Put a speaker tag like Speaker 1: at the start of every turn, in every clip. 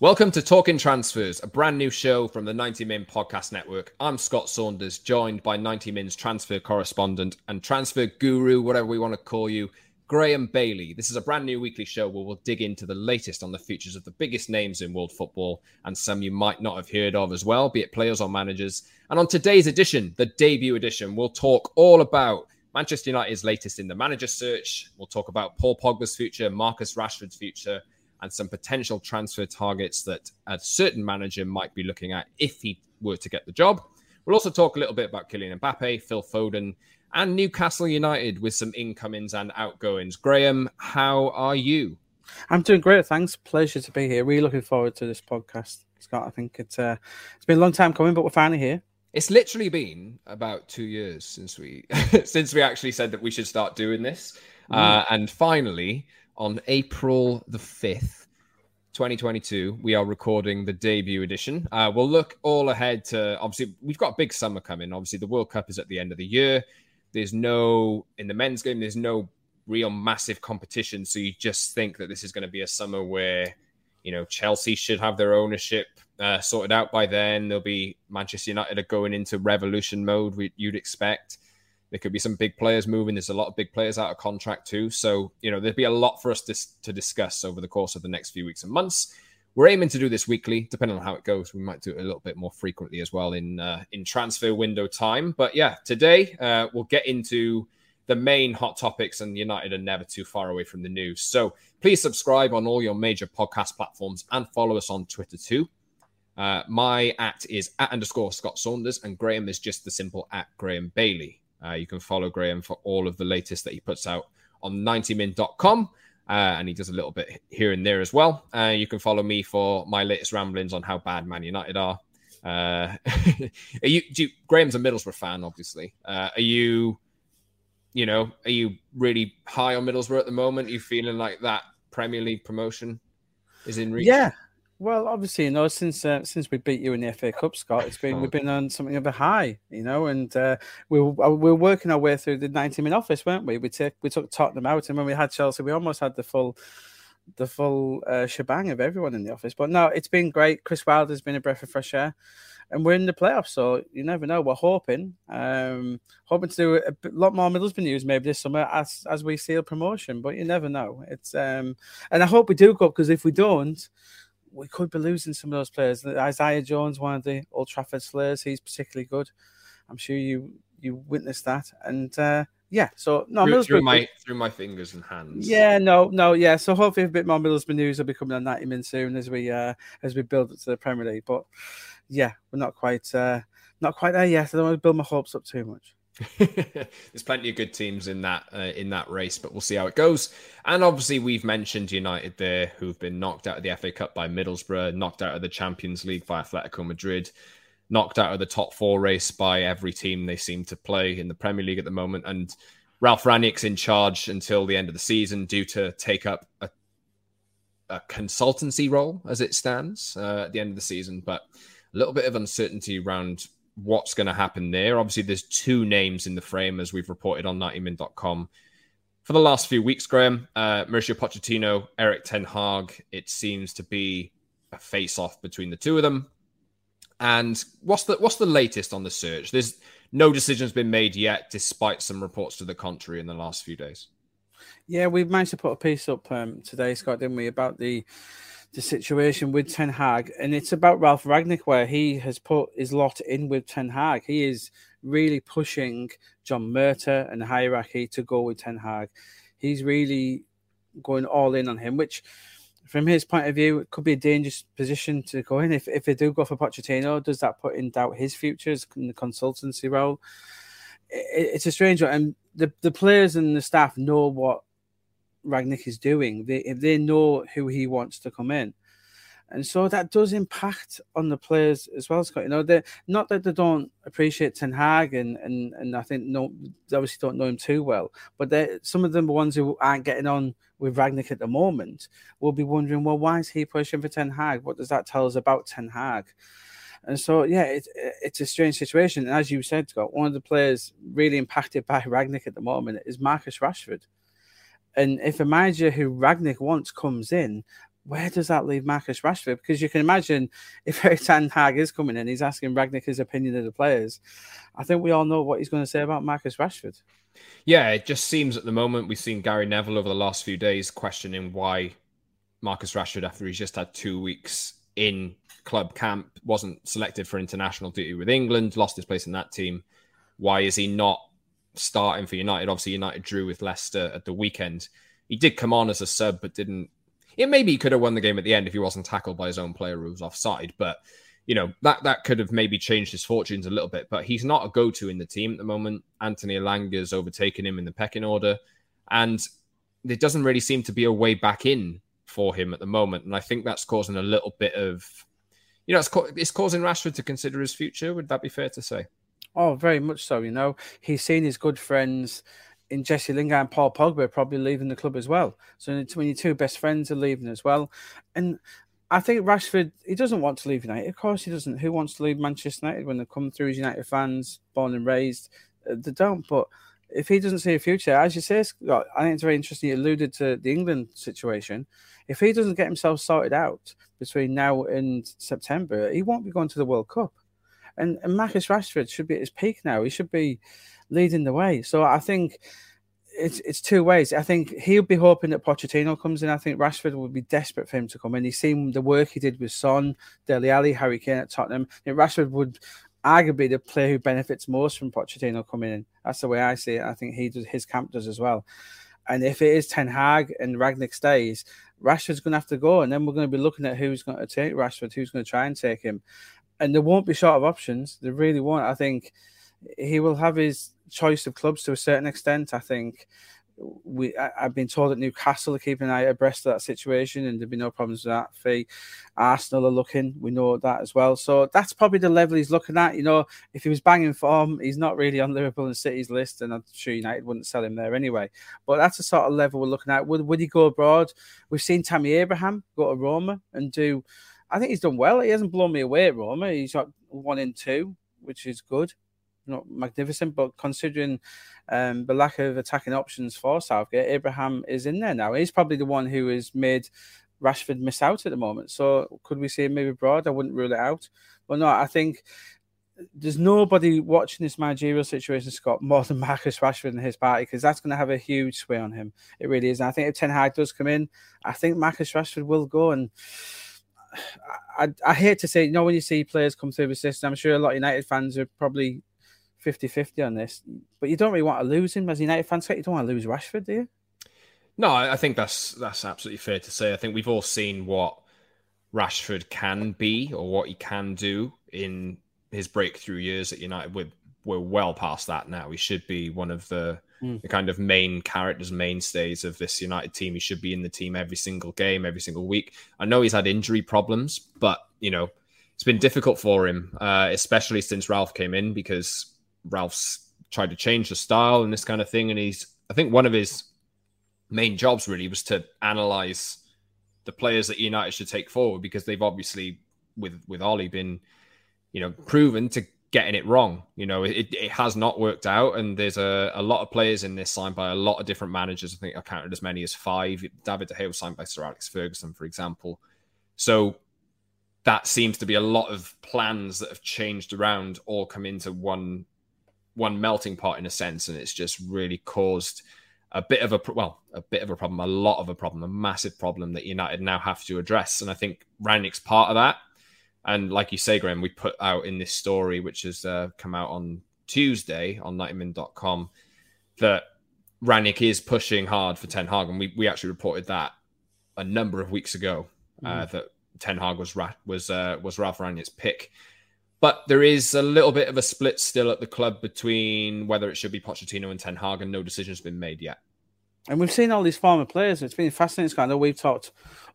Speaker 1: Welcome to Talking Transfers, a brand new show from the 90 Min Podcast Network. I'm Scott Saunders, joined by 90 Min's transfer correspondent and transfer guru, whatever we want to call you, Graeme Bailey. This is a brand new weekly show where we'll dig into the latest on the futures of the biggest names in world football and some you might not have heard of as well, be it players or managers. And on today's edition, the debut edition, we'll talk all about Manchester United's latest in the manager search. We'll talk about Paul Pogba's future, Marcus Rashford's future and some potential transfer targets that a certain manager might be looking at if he were to get the job. We'll also talk a little bit about Kylian Mbappe, Phil Foden, and Newcastle United with some incomings and outgoings. Graeme, how are you?
Speaker 2: I'm doing great, thanks. Pleasure to be here. Really looking forward to this podcast, Scott. I think it's uh, it's been a long time coming, but we're finally here.
Speaker 1: It's literally been about two years since we since we actually said that we should start doing this, mm. uh, and finally on April the 5th, 2022, we are recording the debut edition. Uh, we'll look all ahead to obviously, we've got a big summer coming. Obviously, the World Cup is at the end of the year. There's no, in the men's game, there's no real massive competition. So you just think that this is going to be a summer where, you know, Chelsea should have their ownership uh, sorted out by then. There'll be Manchester United are going into revolution mode, you'd expect. There could be some big players moving. There's a lot of big players out of contract too. So, you know, there'd be a lot for us to, to discuss over the course of the next few weeks and months. We're aiming to do this weekly, depending on how it goes. We might do it a little bit more frequently as well in uh, in transfer window time. But yeah, today uh, we'll get into the main hot topics, and United are never too far away from the news. So please subscribe on all your major podcast platforms and follow us on Twitter too. Uh, my at is at underscore Scott Saunders, and Graeme is just the simple at Graeme Bailey. Uh, you can follow Graeme for all of the latest that he puts out on 90min.com. Uh, and he does a little bit here and there as well. Uh, you can follow me for my latest ramblings on how bad Man United are. Uh, are you, you, Graeme's a Middlesbrough fan, obviously. Uh, are you, you know, are you really high on Middlesbrough at the moment? Are you feeling like that Premier League promotion is in reach?
Speaker 2: Yeah, well, obviously, you know, since uh, since we beat you in the FA Cup, Scott, it's been we've been on something of a high, you know, and uh, we were, uh, we were working our way through the ninety minute office, weren't we? We took we took Tottenham out, and when we had Chelsea, we almost had the full the full uh, shebang of everyone in the office. But no, it's been great. Chris Wilder's been a breath of fresh air, and we're in the playoffs, so you never know. We're hoping, um, hoping to do a lot more Middlesbrough news maybe this summer as as we seal promotion. But you never know. It's um, and I hope we do go because if we don't we could be losing some of those players. Isaiah Jones, one of the Old Trafford Slayers, he's particularly good. I'm sure you you witnessed that, and uh, yeah. So no,
Speaker 1: through, through my through my fingers and hands.
Speaker 2: Yeah, no, no, yeah. So hopefully a bit more Middlesbrough news will be coming on that in soon as we uh, as we build it to the Premier League. But yeah, we're not quite uh, not quite there yet. I don't want to build my hopes up too much.
Speaker 1: There's plenty of good teams in that uh, in that race, but we'll see how it goes. And obviously, we've mentioned United there, who've been knocked out of the FA Cup by Middlesbrough, knocked out of the Champions League by Atletico Madrid, knocked out of the top four race by every team they seem to play in the Premier League at the moment. And Ralf Rangnick's in charge until the end of the season, due to take up a, a consultancy role as it stands uh, at the end of the season. But a little bit of uncertainty around what's going to happen there. Obviously, there's two names in the frame, as we've reported on 90min.com. For the last few weeks, Graeme, uh, Mauricio Pochettino, Erik Ten Hag, it seems to be a face-off between the two of them. And what's the what's the latest on the search? There's no decision's been made yet, despite some reports to the contrary in the last few days.
Speaker 2: Yeah, we managed to put a piece up um, today, Scott, didn't we, about the the situation with Ten Hag, and it's about Ralf Rangnick, where he has put his lot in with Ten Hag. He is really pushing John Murtough and the hierarchy to go with Ten Hag. He's really going all in on him, which, from his point of view, could be a dangerous position to go in. If if they do go for Pochettino, does that put in doubt his futures in the consultancy role? It, it's a strange one, and the the players and the staff know what Rangnick is doing. They if they know who he wants to come in, And so that does impact on the players as well, Scott. You know, they not that they don't appreciate Ten Hag and and, and I think no they obviously don't know him too well, but some of them the ones who aren't getting on with Rangnick at the moment will be wondering, well, why is he pushing for Ten Hag? What does that tell us about Ten Hag? And so, yeah, it, it's a strange situation. And as you said, Scott, one of the players really impacted by Rangnick at the moment is Marcus Rashford. And if a manager who Rangnick wants comes in, where does that leave Marcus Rashford? Because you can imagine if Erik Ten Hag is coming in, he's asking Rangnick his opinion of the players. I think we all know what he's going to say about Marcus Rashford.
Speaker 1: Yeah, it just seems at the moment we've seen Gary Neville over the last few days questioning why Marcus Rashford, after he's just had two weeks in club camp, wasn't selected for international duty with England, lost his place in that team. Why is he not starting for United? Obviously, United drew with Leicester at the weekend. He did come on as a sub, but didn't it maybe he could have won the game at the end if he wasn't tackled by his own player who was offside. But you know that that could have maybe changed his fortunes a little bit. But he's not a go-to in the team at the moment. Anthony Elanga's overtaken him in the pecking order, and there doesn't really seem to be a way back in for him at the moment. And I think that's causing a little bit of, you know, it's, it's causing Rashford to consider his future. Would that be fair to say?
Speaker 2: Oh, very much so. You know, he's seen his good friends in Jesse Lingard and Paul Pogba probably leaving the club as well. So when your two best friends are leaving as well, and I think Rashford he doesn't want to leave United. Of course he doesn't. Who wants to leave Manchester United when they come through as United fans, born and raised? Uh, they don't. But if he doesn't see a future, as you say, Scott, I think it's very interesting. You alluded to the England situation. If he doesn't get himself sorted out between now and September, he won't be going to the World Cup. And, and Marcus Rashford should be at his peak now. He should be leading the way. So I think it's it's two ways. I think he'll be hoping that Pochettino comes in. I think Rashford would be desperate for him to come in. He's seen the work he did with Son, Dele Alli, Harry Kane at Tottenham. Rashford would arguably the player who benefits most from Pochettino coming in. That's the way I see it. I think he does his camp does as well. And if it is Ten Hag and Rangnick stays, Rashford's going to have to go, and then we're going to be looking at who's going to take Rashford, who's going to try and take him, and there won't be short of options. There really won't. I think he will have his choice of clubs to a certain extent. I think we I, have been told that Newcastle are keeping an eye abreast of that situation, and there'd be no problems with that. Fee, Arsenal are looking, we know that as well. So that's probably the level he's looking at. You know, if he was banging form, he's not really on Liverpool and City's list, and I'm sure United wouldn't sell him there anyway. But that's the sort of level we're looking at. Would would he go abroad? We've seen Tammy Abraham go to Roma and do. I think he's done well. He hasn't blown me away Roma. He's got one in two, which is good not magnificent, but considering um, the lack of attacking options for Southgate, Abraham is in there now. He's probably the one who has made Rashford miss out at the moment. So could we see him maybe abroad? I wouldn't rule it out. But no, I think there's nobody watching this managerial situation, Scott, more than Marcus Rashford and his party, because that's going to have a huge sway on him. It really is. And I think if Ten Hag does come in, I think Marcus Rashford will go. And I, I, hate to say, you know, when you see players come through the system, I'm sure a lot of United fans are probably 50 50 on this. But you don't really want to lose him as United fan. You don't want to lose Rashford, do you?
Speaker 1: No, I think that's that's absolutely fair to say. I think we've all seen what Rashford can be or what he can do in his breakthrough years at United. We're, we're well past that now. He should be one of the, mm. the kind of main characters, mainstays of this United team. He should be in the team every single game, every single week. I know he's had injury problems, but, you know, it's been difficult for him, uh, especially since Ralf came in because Ralf's tried to change the style and this kind of thing. And he's, I think, one of his main jobs really was to analyze the players that United should take forward because they've obviously, with with Ollie, been, you know, proven to getting it wrong. You know, it, it has not worked out, and there's a, a lot of players in this signed by a lot of different managers. I think I counted as many as five. David De Gea was signed by Sir Alex Ferguson, for example. So that seems to be a lot of plans that have changed around all come into one one melting pot in a sense, and it's just really caused a bit of a well, a bit of a problem, a lot of a problem, a massive problem that United now have to address. And I think Rangnick's part of that. And like you say, Graeme, we put out in this story, which has uh, come out on Tuesday on 90min.com, that Rangnick is pushing hard for Ten Hag, and we, we actually reported that a number of weeks ago uh, mm. that Ten Hag was was uh, was Ralf Rangnick's pick. But there is a little bit of a split still at the club between whether it should be Pochettino and Ten Hag, and no decision's been made yet.
Speaker 2: And we've seen all these former players. It's been fascinating. I know we've talked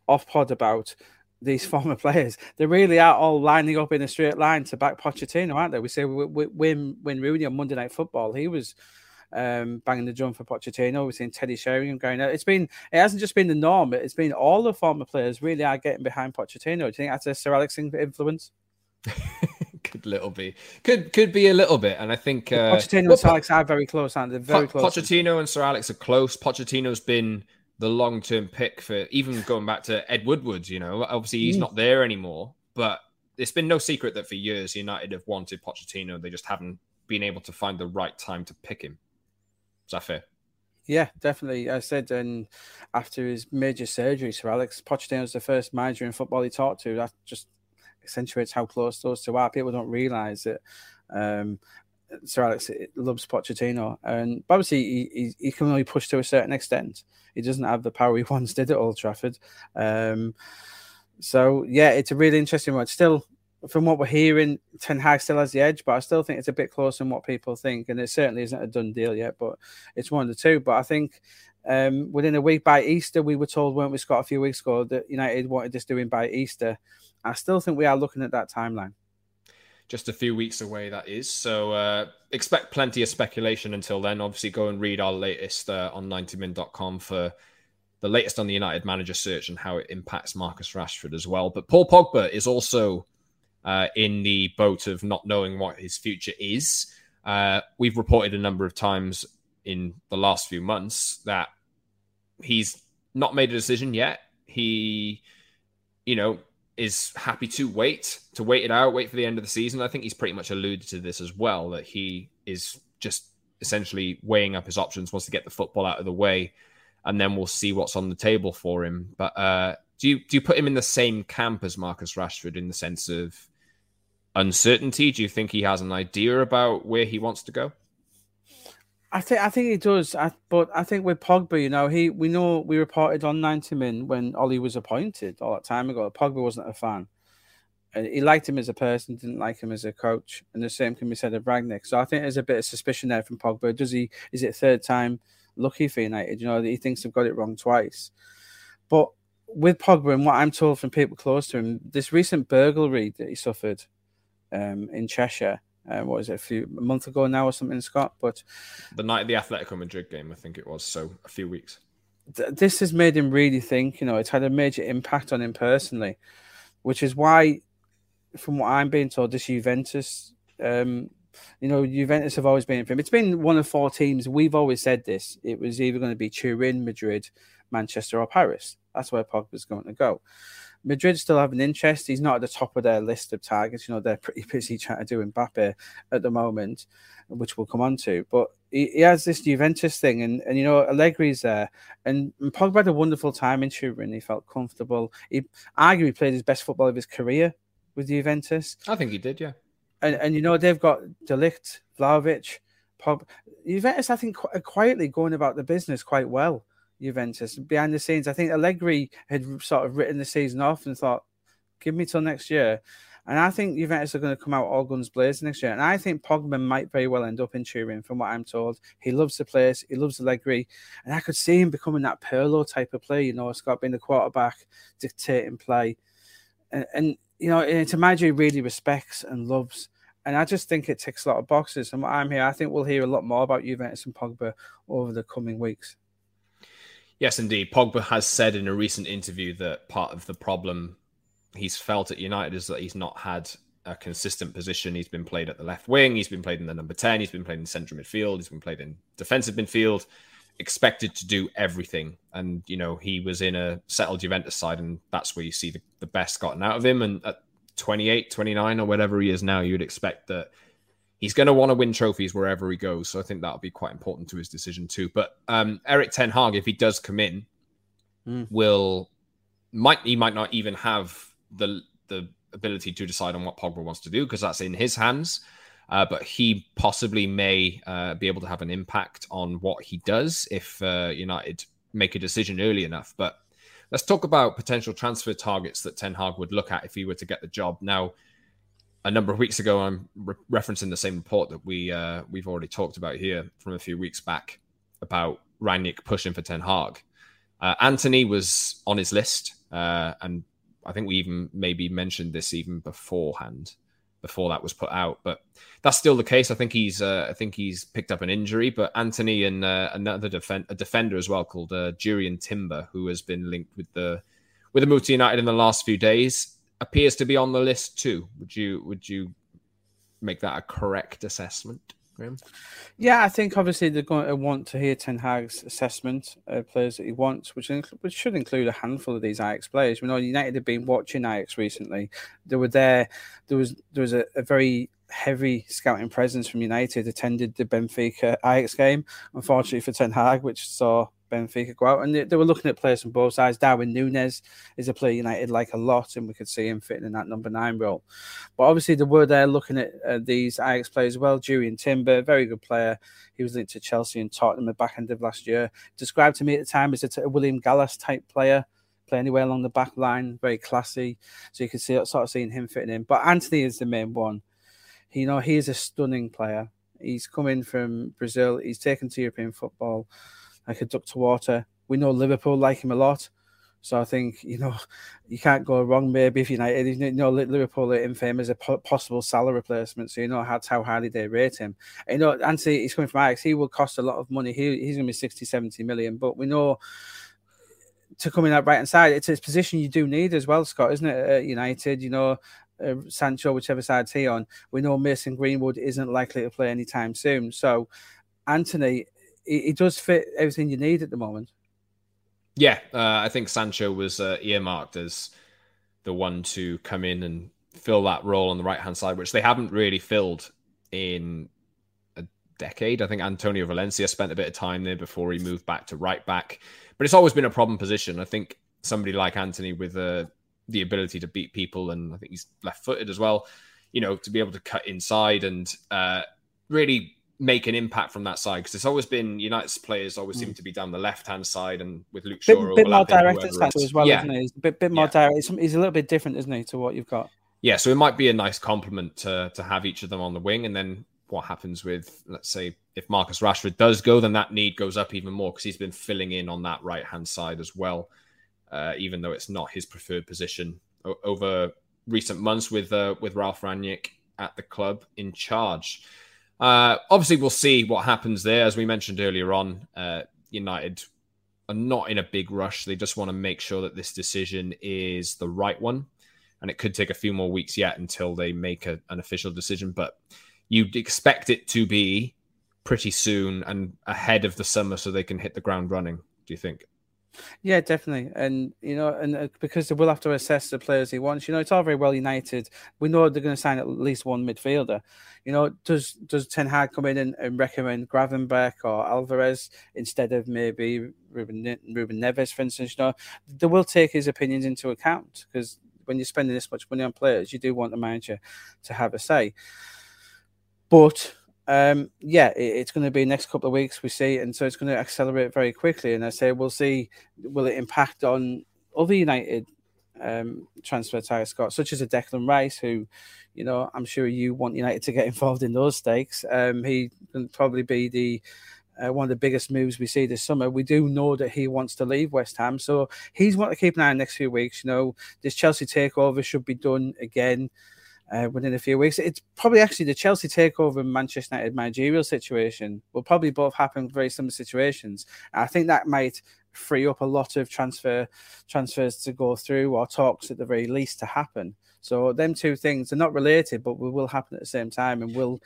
Speaker 2: off pod about these former players, they really are all lining up in a straight line to back Pochettino, aren't they? We say Wayne Wayne Rooney on Monday Night Football. He was um, banging the drum for Pochettino. We've seen Teddy Sheringham going out. It's been it hasn't just been the norm. It's been all the former players really are getting behind Pochettino. Do you think that's a Sir Alex influence?
Speaker 1: could little be could could be a little bit, and I think uh,
Speaker 2: Pochettino and Sir Alex are very close, and they're very po-
Speaker 1: close. Pochettino and Sir Alex are close. Pochettino's been the long term pick for even going back to Ed Woodward. You know, obviously he's mm. not there anymore, but it's been no secret that for years United have wanted Pochettino. They just haven't been able to find the right time to pick him. Is that fair?
Speaker 2: Yeah, definitely. I said, and after his major surgery, Sir Alex Pochettino was the first manager in football he talked to. That just accentuates how close those two are. People don't realise it. Um, Sir Alex loves Pochettino, and obviously he, he, he, can only push to a certain extent. He doesn't have the power he once did at Old Trafford. Um, so yeah, it's a really interesting one. Still, from what we're hearing, Ten Hag still has the edge, but I still think it's a bit closer than what people think, and it certainly isn't a done deal yet. But it's one of the two. But I think um, within a week by Easter, we were told, weren't we, Scott, a few weeks ago, that United wanted this doing by Easter. I still think we are looking at that timeline.
Speaker 1: Just a few weeks away, that is. So uh, expect plenty of speculation until then. Obviously, go and read our latest uh, on 90min.com for the latest on the United manager search and how it impacts Marcus Rashford as well. But Paul Pogba is also uh, in the boat of not knowing what his future is. Uh, we've reported a number of times in the last few months that he's not made a decision yet. He, you know, is happy to wait, to wait it out, wait for the end of the season. I think he's pretty much alluded to this as well, that he is just essentially weighing up his options, wants to get the football out of the way, and then we'll see what's on the table for him. But uh, do you do you put him in the same camp as Marcus Rashford in the sense of uncertainty? Do you think he has an idea about where he wants to go?
Speaker 2: I think I think he does, I, but I think with Pogba, you know, he we know we reported on 90 min when Ollie was appointed all that time ago. Pogba wasn't a fan. Uh, he liked him as a person, didn't like him as a coach, and the same can be said of Rangnick. So I think there's a bit of suspicion there from Pogba. Does he? Is it third time lucky for United? You know, that he thinks they've got it wrong twice. But with Pogba and what I'm told from people close to him, this recent burglary that he suffered um, in Cheshire uh, what was it a few a month ago now or something, Scott? But
Speaker 1: the night of the Atletico Madrid game, I think it was. So a few weeks.
Speaker 2: Th- this has made him really think. You know, it's had a major impact on him personally, which is why, from what I'm being told, this Juventus. Um, you know, Juventus have always been for him. It's been one of four teams. We've always said this. It was either going to be Turin, Madrid, Manchester, or Paris. That's where Pogba's going to go. Madrid still have an interest. He's not at the top of their list of targets. You know, they're pretty busy trying to do Mbappe at the moment, which we'll come on to. But he, he has this Juventus thing, and, and you know, Allegri's there. And, and Pogba had a wonderful time in Turin. He felt comfortable. He arguably played his best football of his career with Juventus.
Speaker 1: I think he did, yeah.
Speaker 2: And, and you know, they've got De Ligt, Vlahovic, Pogba. Juventus, I think, qu- quietly going about the business quite well. Juventus. Behind the scenes, I think Allegri had sort of written the season off and thought, give me till next year. And I think Juventus are going to come out all guns blazing next year. And I think Pogba might very well end up in Turin, from what I'm told. He loves the place, he loves Allegri. And I could see him becoming that Pirlo type of player, you know, Scott being the quarterback, dictating play. And, and you know, it's a manager he really respects and loves. And I just think it ticks a lot of boxes. And I'm here, I think we'll hear a lot more about Juventus and Pogba over the coming weeks.
Speaker 1: Yes, indeed. Pogba has said in a recent interview that part of the problem he's felt at United is that he's not had a consistent position. He's been played at the left wing, he's been played in the number 10, he's been played in central midfield, he's been played in defensive midfield, expected to do everything. And, you know, he was in a settled Juventus side, and that's where you see the, the best gotten out of him. And at 28, 29, or whatever he is now, you'd expect that he's going to want to win trophies wherever he goes. So I think that'll be quite important to his decision too. But um, Erik Ten Hag, if he does come in, mm. will might he might not even have the the ability to decide on what Pogba wants to do because that's in his hands. Uh, but he possibly may uh, be able to have an impact on what he does if uh, United make a decision early enough. But let's talk about potential transfer targets that Ten Hag would look at if he were to get the job. Now, a number of weeks ago, I'm re- referencing the same report that we uh, we've already talked about here from a few weeks back about Rangnick pushing for Ten Hag. Uh, Antony was on his list, uh, and I think we even maybe mentioned this even beforehand, before that was put out. But that's still the case. I think he's uh, I think he's picked up an injury. But Antony and uh, another defend- a defender as well called uh, Jurrien Timber, who has been linked with the with the move to United in the last few days, appears to be on the list too. Would you would you make that a correct assessment? Graeme?
Speaker 2: Yeah, I think obviously they're going to want to hear Ten Hag's assessment of players that he wants, which, inc- which should include a handful of these Ajax players. We know United have been watching Ajax recently. They were there. There was there was a, a very heavy scouting presence from United attended the Benfica Ajax game. Unfortunately for Ten Hag, which saw Benfica go out, and they, they, were looking at players from both sides. Darwin Nunez is a player United like a lot, and we could see him fitting in that number nine role. But obviously, they were there looking at uh, these Ajax players as well. Jurrien Timber, very good player. He was linked to Chelsea and Tottenham at the back end of last year. Described to me at the time as a, a William Gallas type player. Play anywhere along the back line, very classy. So you can see sort of seeing him fitting in. But Antony is the main one. He, you know, he is a stunning player. He's coming from Brazil. He's taken to European football like a duck to water. We know Liverpool like him a lot. So I think you know you can't go wrong. Maybe if United, you know, Liverpool are in fame as a possible Salah replacement, so you know how, how highly they rate him. You know, Antony, he's coming from Ajax. He will cost a lot of money. He, he's going to be 60, 70 million. But we know to come in that right hand side, it's a position you do need as well, Scott, isn't it? At United, you know, uh, Sancho, whichever side he on, we know Mason Greenwood isn't likely to play anytime soon. So Antony he, does fit everything you need at the moment.
Speaker 1: Yeah, uh, I think Sancho was uh, earmarked as the one to come in and fill that role on the right hand side, which they haven't really filled in a decade. I think Antonio Valencia spent a bit of time there before he moved back to right back, but it's always been a problem position. I think somebody like Antony with uh, the ability to beat people, and I think he's left footed as well, you know, to be able to cut inside and uh, really make an impact from that side because it's always been United's players always mm. seem to be down the left hand side and with Luke Shaw
Speaker 2: bit, bit more direct as well, yeah. isn't? He's a bit, bit more yeah. direct. He's a little bit different, isn't he, to what you've got?
Speaker 1: Yeah, so it might be a nice compliment to to have each of them on the wing, and then what happens with let's say if Marcus Rashford does go, then that need goes up even more because he's been filling in on that right hand side as well, uh, even though it's not his preferred position o- over recent months with uh, with Ralf Rangnick at the club in charge. Uh, obviously, we'll see what happens there. As we mentioned earlier on, uh, United are not in a big rush. They just want to make sure that this decision is the right one. And it could take a few more weeks yet until they make a, an official decision. But you'd expect it to be pretty soon and ahead of the summer so they can hit the ground running, do you think?
Speaker 2: Yeah, definitely, and you know, and uh, because they will have to assess the players he wants. You know, it's all very well United. We know they're going to sign at least one midfielder. You know, does does Ten Hag come in and, and recommend Gravenberch or Alvarez instead of maybe Ruben Ruben Neves, for instance? You know, they will take his opinions into account because when you're spending this much money on players, you do want the manager to have a say. But um, yeah, it, it's going to be next couple of weeks we see, and so it's going to accelerate very quickly. And I say we'll see will it impact on other United um, transfer targets, Scott, such as a Declan Rice, who, you know, I'm sure you want United to get involved in those stakes. Um, he can probably be the uh, one of the biggest moves we see this summer. We do know that he wants to leave West Ham, so he's want to keep an eye on next few weeks. You know, this Chelsea takeover should be done again uh, within a few weeks. It's probably actually the Chelsea takeover and Manchester United managerial situation will probably both happen very similar situations. I think that might free up a lot of transfer transfers to go through or talks at the very least to happen. So them two things are not related, but will happen at the same time and will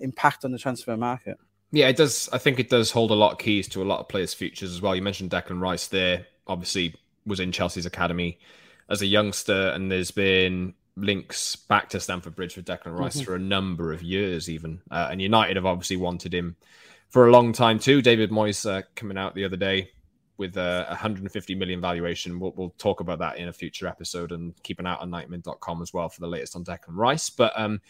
Speaker 2: impact on the transfer market.
Speaker 1: Yeah, it does. I think it does hold a lot of keys to a lot of players' futures as well. You mentioned Declan Rice there. Obviously, was in Chelsea's academy as a youngster, and there's been links back to Stamford Bridge for Declan Rice mm-hmm. for a number of years, even. Uh, and United have obviously wanted him for a long time too. David Moyes uh, coming out the other day with a 150 million valuation. We'll, we'll, talk about that in a future episode and keep an eye on 90min.com as well for the latest on Declan Rice. But, um,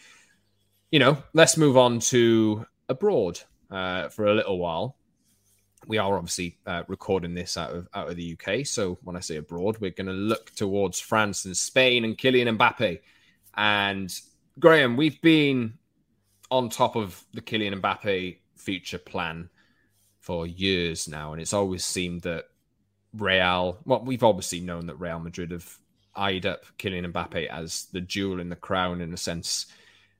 Speaker 1: you know, let's move on to abroad uh, for a little while we are obviously uh, recording this out of out of the UK. So when I say abroad, we're going to look towards France and Spain and Kylian Mbappe. And Graeme, we've been on top of the Kylian Mbappe future plan for years now, and it's always seemed that Real. Well, we've obviously known that Real Madrid have eyed up Kylian Mbappe as the jewel in the crown in a sense.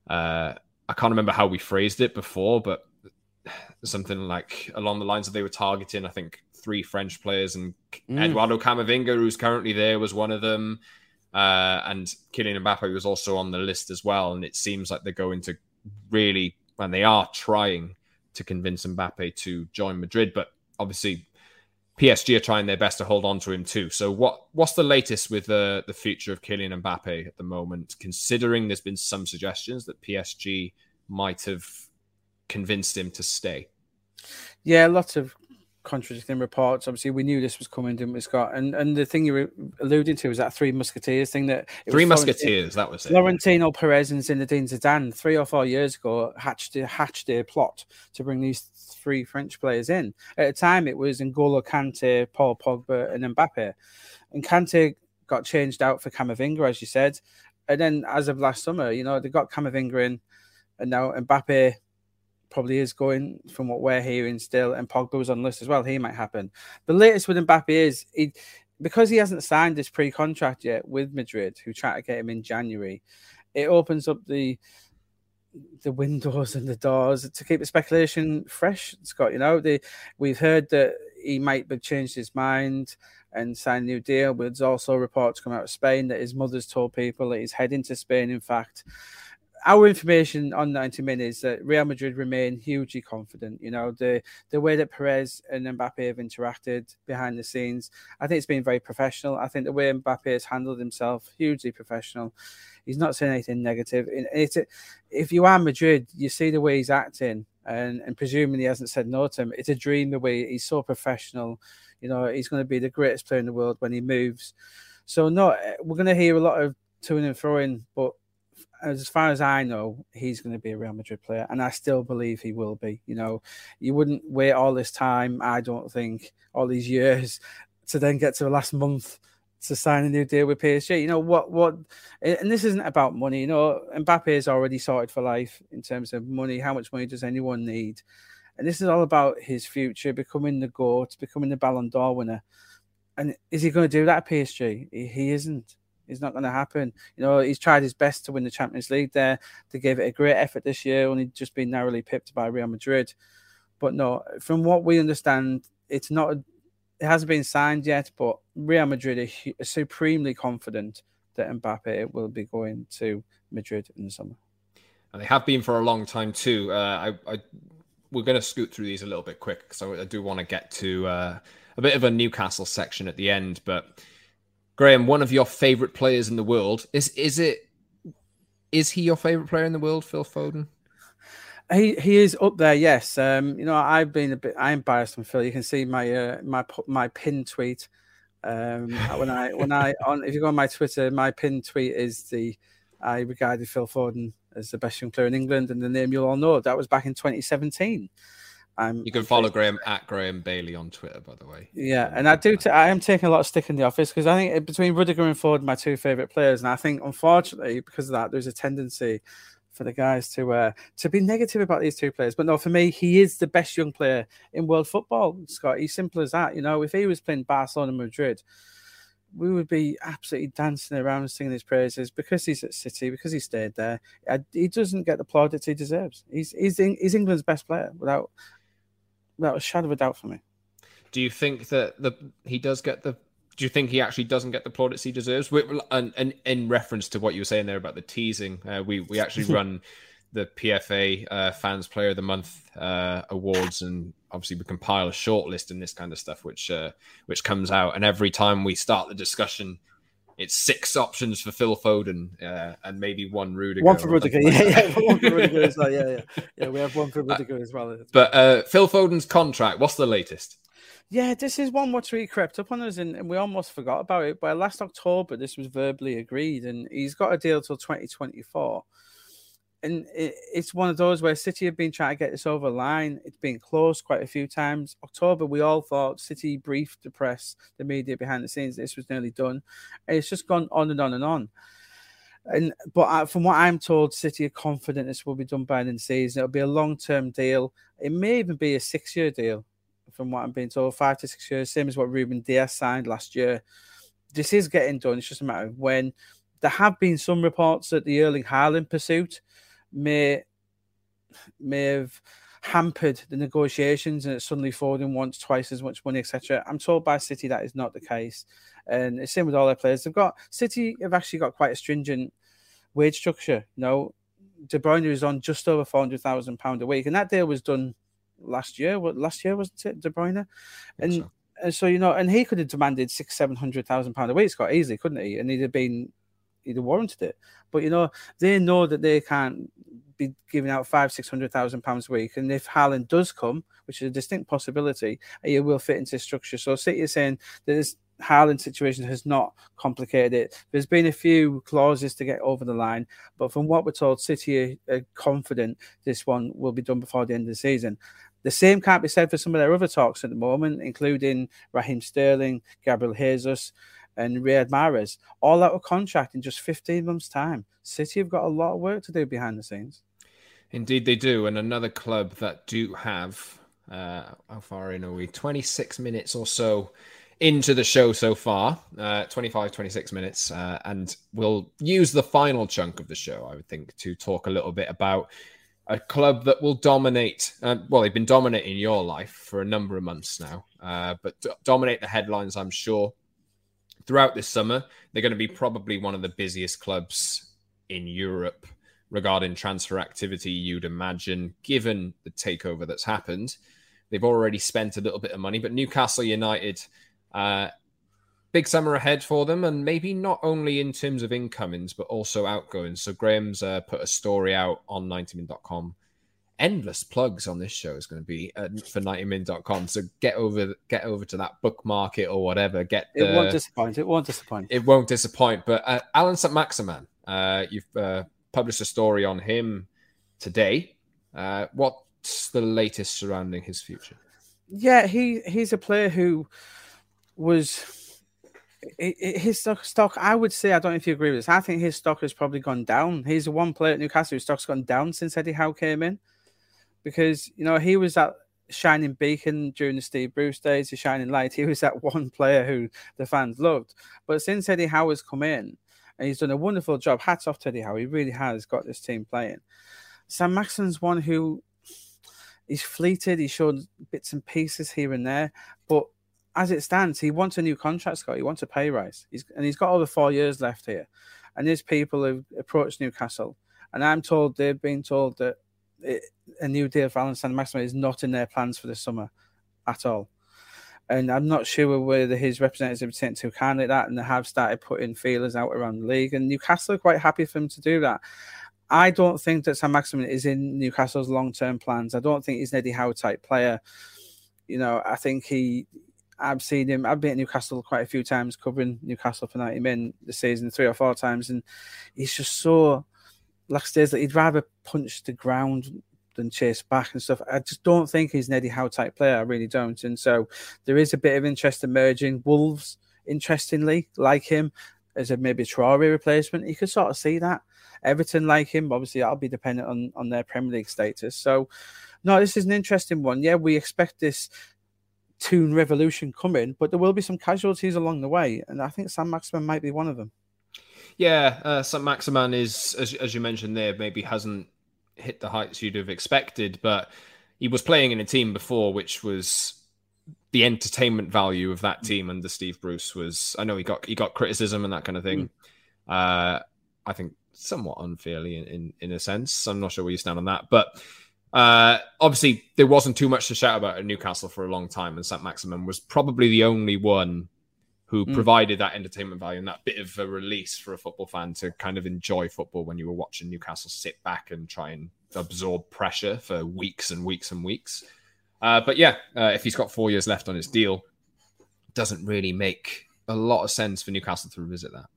Speaker 1: Uh, I can't remember how we phrased it before, but something like along the lines that they were targeting, I think, three French players, and mm. Eduardo Camavinga, who's currently there, was one of them. Uh, and Kylian Mbappe was also on the list as well. And it seems like they're going to really, and they are trying to convince Mbappe to join Madrid. But obviously, PSG are trying their best to hold on to him too. So, what what's the latest with the the future of Kylian Mbappe at the moment? Considering there's been some suggestions that PSG might have convinced him to stay.
Speaker 2: Yeah, lots of contradicting reports. Obviously, we knew this was coming, didn't we, Scott? And and the thing you were alluding to was that Three Musketeers thing. That
Speaker 1: Three Musketeers, that was it.
Speaker 2: Florentino Perez and Zinedine Zidane three or four years ago hatched hatched a plot to bring these three French players in. At the time, it was N'Golo Kante, Paul Pogba, and Mbappe. And Kante got changed out for Camavinga, as you said. And then, as of last summer, you know, they got Camavinga in, and now Mbappe probably is going from what we're hearing still, and Pogba was on list as well. He might happen. The latest with Mbappe is he, because he hasn't signed his pre-contract yet with Madrid, who try to get him in January. It opens up the the windows and the doors to keep the speculation fresh, Scott. You know, the we've heard that he might have changed his mind and signed a new deal. But there's also reports come out of Spain that his mother's told people that he's heading to Spain. In fact, our information on 90 minutes that Real Madrid remain hugely confident. You know, the the way that Perez and Mbappe have interacted behind the scenes, I think it's been very professional. I think the way Mbappe has handled himself, hugely professional. He's not saying anything negative. If you are Madrid, you see the way he's acting, and, and presuming he hasn't said no to him, it's a dream the way he's so professional. You know, he's going to be the greatest player in the world when he moves. So, no, we're going to hear a lot of to and fro but as far as I know, he's going to be a Real Madrid player, and I still believe he will be. You know, you wouldn't wait all this time, I don't think, all these years to then get to the last month to sign a new deal with PSG. You know what? What? And this isn't about money. You know, Mbappe is already sorted for life in terms of money. How much money does anyone need? And this is all about his future, becoming the goat, becoming the Ballon d'Or winner. And is he going to do that at PSG? He, he isn't. It's not going to happen. You know, he's tried his best to win the Champions League there. They gave it a great effort this year, only just been narrowly pipped by Real Madrid. But no, from what we understand, it's not. It hasn't been signed yet, but Real Madrid are, supremely confident that Mbappe will be going to Madrid in the summer.
Speaker 1: And they have been for a long time too. Uh, I, I, we're going to scoot through these a little bit quick, so I do want to get to uh, a bit of a Newcastle section at the end, but Graeme, one of your favorite players in the world. Is is it is he your favorite player in the world, Phil Foden?
Speaker 2: He he is up there, yes. Um, you know, I've been a bit I'm biased from Phil. You can see my uh, my my pin tweet. Um, when I when I on if you go on my Twitter, my pin tweet is the I regarded Phil Foden as the best young player in England, and the name you'll all know that was back in 2017.
Speaker 1: I'm, you can follow Graeme at Graeme Bailey on Twitter, by the way.
Speaker 2: Yeah, and I do. T- I am taking a lot of stick in the office because I think between Rudiger and Ford, my two favorite players, and I think unfortunately because of that, there's a tendency for the guys to uh, to be negative about these two players. But no, for me, he is the best young player in world football, Scott. He's simple as that. You know, if he was playing Barcelona, Madrid, we would be absolutely dancing around singing his praises because he's at City, because he stayed there. He doesn't get the plaudits he deserves. He's he's, he's England's best player without without a shadow of a doubt for me.
Speaker 1: Do you think that the he does get the? Do you think he actually doesn't get the plaudits he deserves? And, and in reference to what you were saying there about the teasing, uh, we we actually run the PFA uh, Fans Player of the Month uh, awards, and obviously we compile a short list and this kind of stuff, which uh, which comes out. And every time we start the discussion, it's six options for Phil Foden uh, and maybe one Rudiger.
Speaker 2: One for Rudiger, yeah, yeah, one for Rudiger as well. Yeah, yeah, yeah. We have one for Rudiger uh, as well.
Speaker 1: But uh, Phil Foden's contract, what's the latest?
Speaker 2: Yeah, this is one which we crept up on us and, and we almost forgot about it. But last October, this was verbally agreed, and he's got a deal till 2024 and it, it's one of those where City have been trying to get this over line. It's been close quite a few times. October, we all thought City briefed the press, the media behind the scenes, this was nearly done. And it's just gone on and on and on. And but from what I'm told, City are confident this will be done by the end of the season. It'll be a long term deal. It may even be a six year deal, from what I'm being told, five to six years, same as what Ruben Dias signed last year this is getting done. It's just a matter of when. There have been some reports that the Erling Haaland pursuit may may have hampered the negotiations and it's suddenly Foden wants twice as much money, etc. I'm told by City that is not the case. And it's same with all their players. They've got City have actually got quite a stringent wage structure. You know, De Bruyne is on just over four hundred thousand pound a week, and that deal was done last year. What last year wasn't it, De Bruyne? And so. and so you know, and he could have demanded six, seven hundred thousand pound a week, Scott, easily, couldn't he? And he'd have been have warranted it. But you know, they know that they can't be giving out five, six hundred thousand pounds a week. And if Haaland does come, which is a distinct possibility, he will fit into structure. So City is saying that this Haaland situation has not complicated it. There's been a few clauses to get over the line, but from what we're told, City are confident this one will be done before the end of the season. The same can't be said for some of their other talks at the moment, including Raheem Sterling, Gabriel Jesus, and Riyad Mahrez, all out of contract in just 15 months' time. City have got a lot of work to do behind the scenes.
Speaker 1: Indeed, they do. And another club that do have, uh, how far in are we? 26 minutes or so into the show so far, uh, 25, 26 minutes. Uh, and we'll use the final chunk of the show, I would think, to talk a little bit about a club that will dominate. Uh, well, they've been dominating your life for a number of months now, uh, but dominate the headlines, I'm sure. Throughout this summer, they're going to be probably one of the busiest clubs in Europe regarding transfer activity, you'd imagine, given the takeover that's happened. They've already spent a little bit of money, but Newcastle United, uh, big summer ahead for them, and maybe not only in terms of incomings, but also outgoings. So Graeme's uh, put a story out on 90min.com. Endless plugs on this show is going to be uh, for 90min.com. So get over get over to that bookmark it or whatever. Get
Speaker 2: the, it won't disappoint. It won't disappoint.
Speaker 1: It won't disappoint. But uh, Alain Saint-Maximin, uh, you've uh, published a story on him today. Uh, what's the latest surrounding his future?
Speaker 2: Yeah, he he's a player who was his stock, stock. I would say I don't know if you agree with this. I think his stock has probably gone down. He's the one player at Newcastle whose stock's gone down since Eddie Howe came in, because you know he was that shining beacon during the Steve Bruce days, the shining light. He was that one player who the fans loved. But since Eddie has come in, and he's done a wonderful job. Hats off to Eddie Howe. He really has got this team playing. Saint-Maximin's one who he's fleeted. He showed bits and pieces here and there, but as it stands, he wants a new contract, Scott. He wants a pay rise. He's and he's got over four years left here. And these people have approached Newcastle, and I'm told they've been told that it, a new deal for Alain Saint-Maximin is not in their plans for the summer at all and I'm not sure whether his representatives too kindly at that and they have started putting feelers out around the league. And Newcastle are quite happy for him to do that. I don't think that Saint-Maximin is in Newcastle's long term plans. I don't think he's an Eddie Howe type player. You know, I think he, I've seen him, I've been at Newcastle quite a few times covering Newcastle for 90 men the season, three or four times, and he's just so, like says that he'd rather punch the ground and chase back and stuff. I just don't think he's an Eddie Howe type player. I really don't. And so there is a bit of interest emerging. Wolves, interestingly, like him as a maybe Traore replacement. You could sort of see that. Everton like him. Obviously, that'll be dependent on, on their Premier League status. So, no, this is an interesting one. Yeah, we expect this Toon revolution coming, but there will be some casualties along the way. And I think Saint-Maximin might be one of them.
Speaker 1: Yeah, uh, Saint-Maximin is, as, as you mentioned there, maybe hasn't hit the heights you'd have expected, but he was playing in a team before, which was the entertainment value of that team under Steve Bruce was. I know he got he got criticism and that kind of thing. Mm. Uh, I think somewhat unfairly in, in, in a sense. I'm not sure where you stand on that, but uh, obviously there wasn't too much to shout about at Newcastle for a long time, and Saint-Maximin was probably the only one who mm. provided that entertainment value and that bit of a release for a football fan to kind of enjoy football when you were watching Newcastle sit back and try and absorb pressure for weeks and weeks and weeks. Uh, but yeah, uh, if he's got four years left on his deal, doesn't really make a lot of sense for Newcastle to revisit that.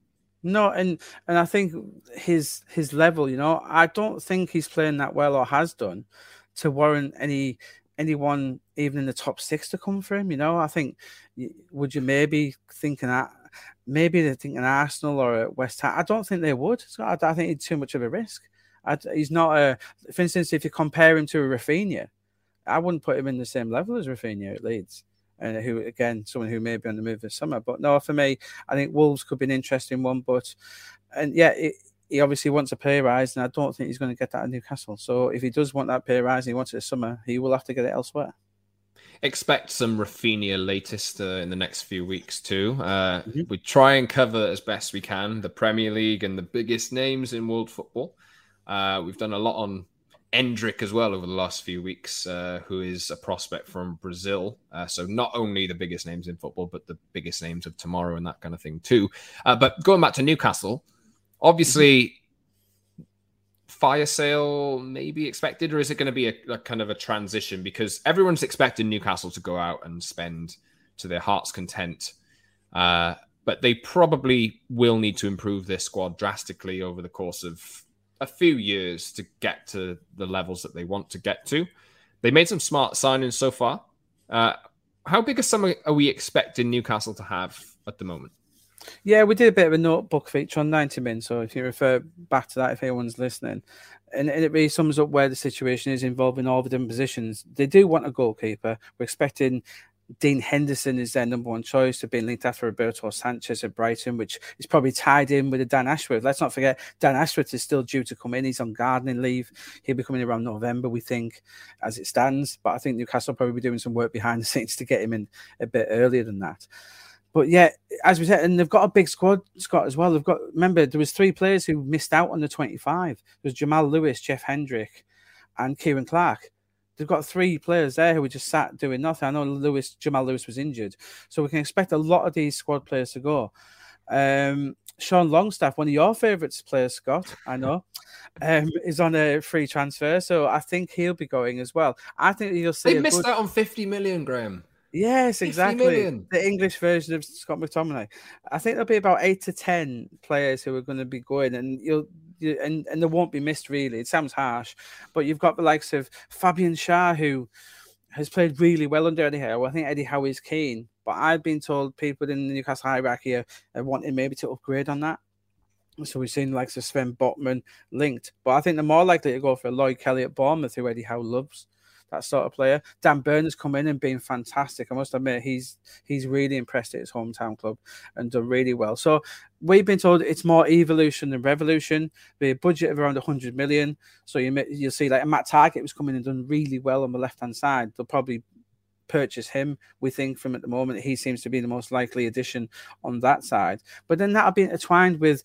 Speaker 2: No, and and I think his his level, you know, I don't think he's playing that well or has done to warrant any anyone even in the top six to come for him. You know, I think would you maybe thinking that maybe they're thinking Arsenal or West Ham. I don't think they would. So I, I think it's too much of a risk. I, he's not a. For instance, if you compare him to a Raphinha, I wouldn't put him in the same level as Raphinha at Leeds. and who again someone who may be on the move this summer. But no, for me, I think Wolves could be an interesting one. But and yeah, it, he obviously wants a pay rise, and I don't think he's going to get that at Newcastle. So if he does want that pay rise and he wants it this summer, he will have to get it elsewhere.
Speaker 1: Expect some Raphinha latest uh, in the next few weeks too. Uh, mm-hmm. We try and cover as best we can the Premier League and the biggest names in world football. Uh, we've done a lot on Endrick as well over the last few weeks, uh, who is a prospect from Brazil. Uh, so not only the biggest names in football, but the biggest names of tomorrow and that kind of thing too. Uh, but going back to Newcastle, obviously, fire sale maybe expected, or is it going to be a, a kind of a transition? Because everyone's expecting Newcastle to go out and spend to their heart's content. Uh, but they probably will need to improve their squad drastically over the course of a few years to get to the levels that they want to get to. They made some smart signings so far. Uh, how big a summer are we expecting Newcastle to have at the moment?
Speaker 2: Yeah, we did a bit of a notebook feature on 90min. So if you refer back to that, if anyone's listening, and, and it really sums up where the situation is involving all the different positions. They do want a goalkeeper. We're expecting Dean Henderson is their number one choice. They've been linked after Roberto Sanchez at Brighton, which is probably tied in with Dan Ashworth. Let's not forget, Dan Ashworth is still due to come in. He's on gardening leave. He'll be coming around November, we think, as it stands. But I think Newcastle will probably be doing some work behind the scenes to get him in a bit earlier than that. But yeah, as we said, and they've got a big squad, Scott, as well. They've got remember there was three players who missed out on the 25. There was Jamal Lewis, Jeff Hendrick, and Ciaran Clark they've got three players there who were just sat doing nothing. I know Lewis Jamal Lewis was injured, so we can expect a lot of these squad players to go. Um, Sean Longstaff, one of your favourites players, Scott, I know, um, is on a free transfer, so I think he'll be going as well. I think you'll see.
Speaker 1: They missed good... out on fifty million, Graeme.
Speaker 2: Yes, exactly. The English version of Scott McTominay. I think there'll be about eight to ten players who are going to be going, and you'll you, and and they won't be missed really. It sounds harsh, but you've got the likes of Fabian Schär who has played really well under Eddie Howe. I think Eddie Howe is keen, but I've been told people in the Newcastle hierarchy are, are wanting maybe to upgrade on that. So we've seen like Sven Botman linked, but I think they're more likely to go for Lloyd Kelly at Bournemouth, who Eddie Howe loves that sort of player. Dan Burn has come in and been fantastic. I must admit, he's he's really impressed at his hometown club and done really well. So we've been told it's more evolution than revolution. The budget of around 100 million. So you you'll see like Matt Targett was coming and done really well on the left hand side. They'll probably purchase him. We think from at the moment he seems to be the most likely addition on that side. But then that'll be intertwined with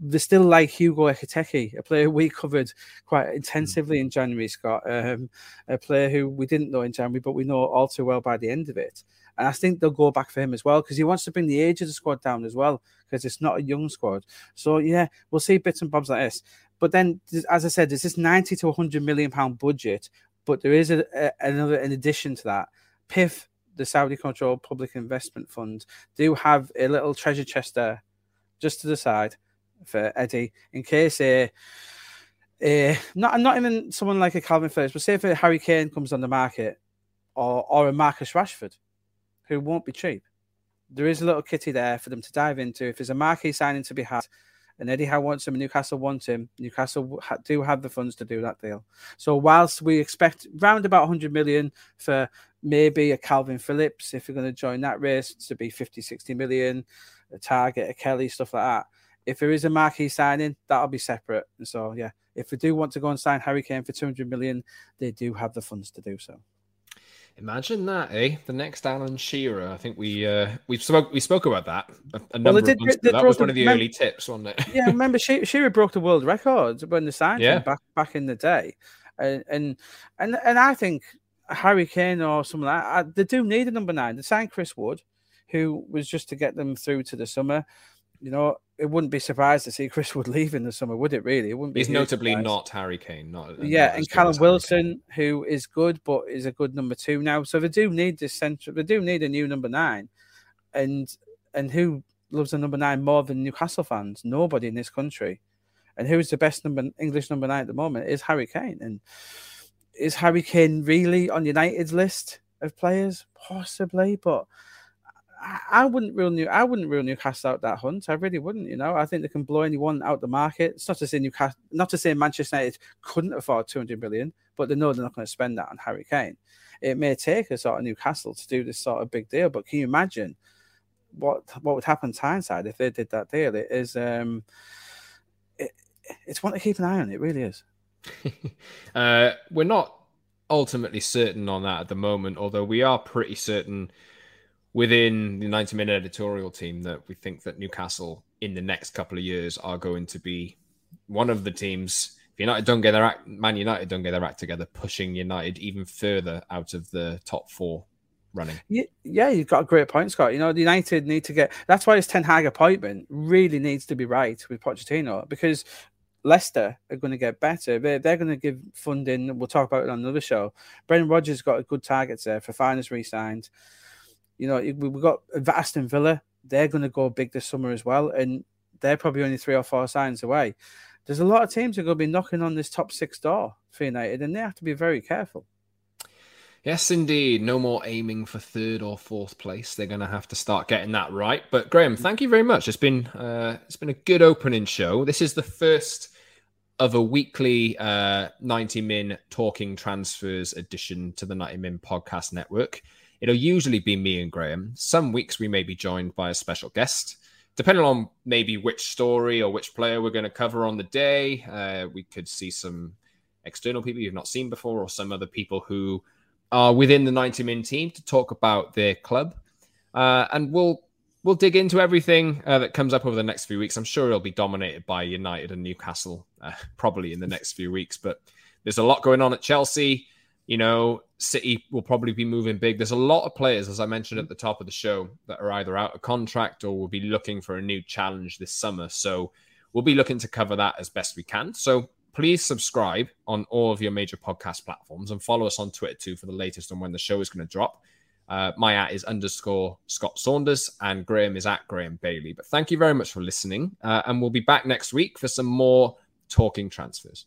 Speaker 2: the still like Hugo Ekitike, a player we covered quite intensively in January, Scott. Um, a player who we didn't know in January, but we know all too well by the end of it. And I think they'll go back for him as well because he wants to bring the age of the squad down as well because it's not a young squad. So yeah, we'll see bits and bobs like this. But then, as I said, there's this 90 to 100 million pound budget, but there is a, a, another in addition to that PIF, the Saudi controlled public investment fund, do have a little treasure chest there just to the side for Eddie in case a. Uh, not not even someone like a Kalvin Phillips, but say if a Harry Kane comes on the market or or a Marcus Rashford, who won't be cheap. There is a little kitty there for them to dive into. If there's a marquee signing to be had, and Eddie Howe wants him, and Newcastle wants him. Newcastle do have the funds to do that deal. So whilst we expect round about 100 million for maybe a Kalvin Phillips, if you're going to join that race, to be 50, 60 million, a Targett, a Kelly, stuff like that. If there is a marquee signing, that'll be separate. And so, yeah, if we do want to go and sign Harry Kane for 200 million, they do have the funds to do so.
Speaker 1: Imagine that, eh? The next Alan Shearer. I think we uh, we spoke we spoke about that a, a number well, did, of months ago. That was one of the remember, early tips, wasn't it?
Speaker 2: yeah, remember she, Shearer broke the world record when they signed yeah. him back back in the day, and and and, and I think Harry Kane or something like that, they do need a number nine. They signed Chris Wood, who was just to get them through to the summer. You know, it wouldn't be surprised to see Chris Wood leave in the summer, would it? Really, it wouldn't be.
Speaker 1: He's notably surprise. not Harry Kane, not
Speaker 2: yeah, not and Callum Wilson, who is good but is a good number two now. So they do need this central. They do need a new number nine, and and who loves a number nine more than Newcastle fans? Nobody in this country. And who is the best number English number nine at the moment? Is Harry Kane. And is Harry Kane really on United's list of players? Possibly, but I, I wouldn't rule New. I wouldn't rule Newcastle out that hunt. I really wouldn't. You know, I think they can blow anyone out the market. It's not to say Newcastle, not to say Manchester United couldn't afford 200 million, but they know they're not going to spend that on Harry Kane. It may take a sort of Newcastle to do this sort of big deal, but can you imagine what what would happen to Tyneside if they did that deal? It is. um it, It's one to keep an eye on. It really is.
Speaker 1: uh, we're not ultimately certain on that at the moment, although we are pretty certain within the 90 minute editorial team that we think that Newcastle in the next couple of years are going to be one of the teams. If United don't get their act, Man United don't get their act together, pushing United even further out of the top four running.
Speaker 2: Yeah, you've got a great point, Scott. You know, United need to get. That's why his Ten Hag appointment really needs to be right with Pochettino because Leicester are going to get better. They're, they're going to give funding. We'll talk about it on another show. Brendan Rodgers got a good target there. Fofana's re-signed. You know, we've got Aston Villa. They're going to go big this summer as well, and they're probably only three or four signs away. There's a lot of teams are going to be knocking on this top six door for United, and they have to be very careful.
Speaker 1: Yes, indeed. No more aiming for third or fourth place. They're going to have to start getting that right. But Graeme, thank you very much. It's been uh, it's been a good opening show. This is the first of a weekly uh, 90min talking transfers edition to the 90min podcast network. It'll usually be me and Graeme. Some weeks we may be joined by a special guest. Depending on maybe which story or which player we're going to cover on the day, uh, we could see some external people you've not seen before or some other people who are within the 90min team to talk about their club. Uh, and we'll we'll dig into everything uh, that comes up over the next few weeks. I'm sure it'll be dominated by United and Newcastle uh, probably in the next few weeks, but there's a lot going on at Chelsea. You know, City will probably be moving big. There's a lot of players, as I mentioned at the top of the show, that are either out of contract or will be looking for a new challenge this summer. So we'll be looking to cover that as best we can. So please subscribe on all of your major podcast platforms and follow us on Twitter too for the latest on when the show is going to drop. Uh, my at is underscore Scott Saunders and Graeme is at Graeme Bailey. But thank you very much for listening. Uh, and we'll be back next week for some more talking transfers.